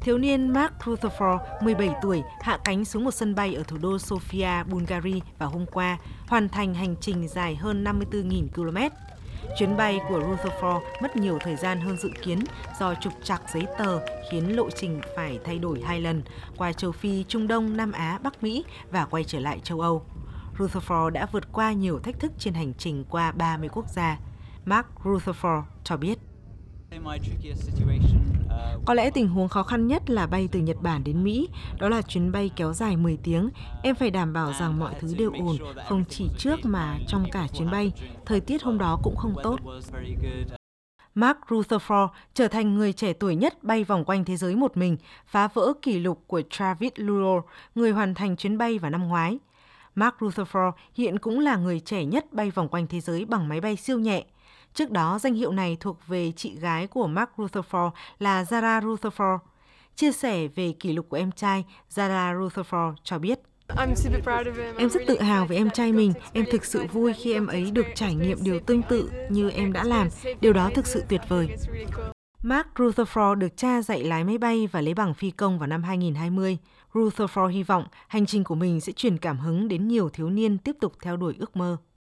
Thiếu niên Mark Rutherford, 17 tuổi, hạ cánh xuống một sân bay ở thủ đô Sofia, Bulgaria vào hôm qua, hoàn thành hành trình dài hơn 54.000 km. Chuyến bay của Rutherford mất nhiều thời gian hơn dự kiến do trục trặc giấy tờ khiến lộ trình phải thay đổi hai lần qua châu Phi, Trung Đông, Nam Á, Bắc Mỹ và quay trở lại châu Âu. Rutherford đã vượt qua nhiều thách thức trên hành trình qua 30 quốc gia. Mark Rutherford cho biết. Có lẽ tình huống khó khăn nhất là bay từ Nhật Bản đến Mỹ. Đó là chuyến bay kéo dài 10 tiếng. Em phải đảm bảo rằng mọi thứ đều ổn, không chỉ trước mà trong cả chuyến bay. Thời tiết hôm đó cũng không tốt. Mark Rutherford trở thành người trẻ tuổi nhất bay vòng quanh thế giới một mình, phá vỡ kỷ lục của Travis Lulo, người hoàn thành chuyến bay vào năm ngoái. Mark Rutherford hiện cũng là người trẻ nhất bay vòng quanh thế giới bằng máy bay siêu nhẹ. Trước đó, danh hiệu này thuộc về chị gái của Mark Rutherford là Zara Rutherford. Chia sẻ về kỷ lục của em trai, Zara Rutherford cho biết. Em rất tự hào về em trai mình. Em thực sự vui khi em ấy được trải nghiệm điều tương tự như em đã làm. Điều đó thực sự tuyệt vời. Mark Rutherford được cha dạy lái máy bay và lấy bằng phi công vào năm 2020. Rutherford hy vọng hành trình của mình sẽ truyền cảm hứng đến nhiều thiếu niên tiếp tục theo đuổi ước mơ.